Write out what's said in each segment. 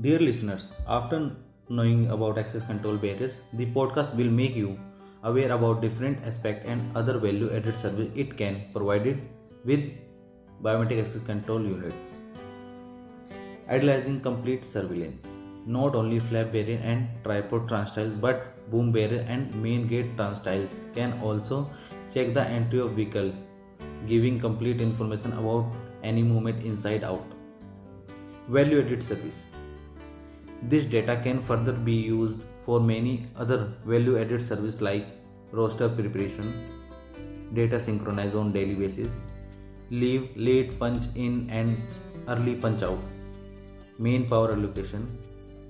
Dear listeners, after knowing about access control barriers, the podcast will make you aware about different aspect and other value added service it can provided with biometric access control units. Idealizing complete surveillance. Not only flap barrier and tripod turnstiles but boom barrier and main gate turnstiles can also check the entry of vehicle giving complete information about any movement inside out. Value added service. This data can further be used for many other value added services like roster preparation, data synchronized on daily basis, leave late punch in and early punch out, main power allocation,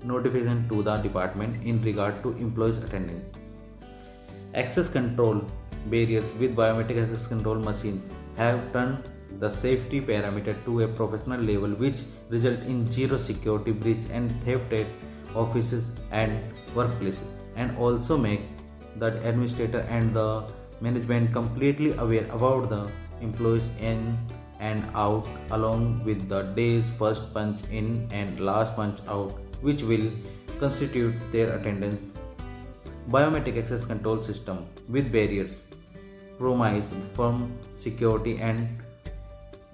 notification to the department in regard to employees attendance. Access control barriers with biometric access control machine have turned the safety parameter to a professional level which result in zero security breach and theft at offices and workplaces and also make the administrator and the management completely aware about the employees in and out along with the day's first punch in and last punch out which will constitute their attendance. Biometric access control system with barriers promise firm security and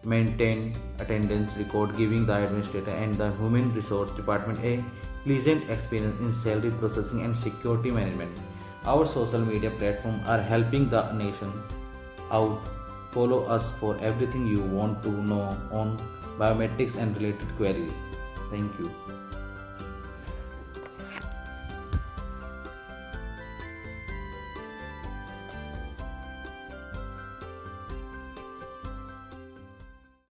maintain attendance record giving the administrator and the human resource department a pleasant experience in salary processing and security management. Our social media platforms are helping the nation out. Follow us for everything you want to know on biometrics and related queries. Thank you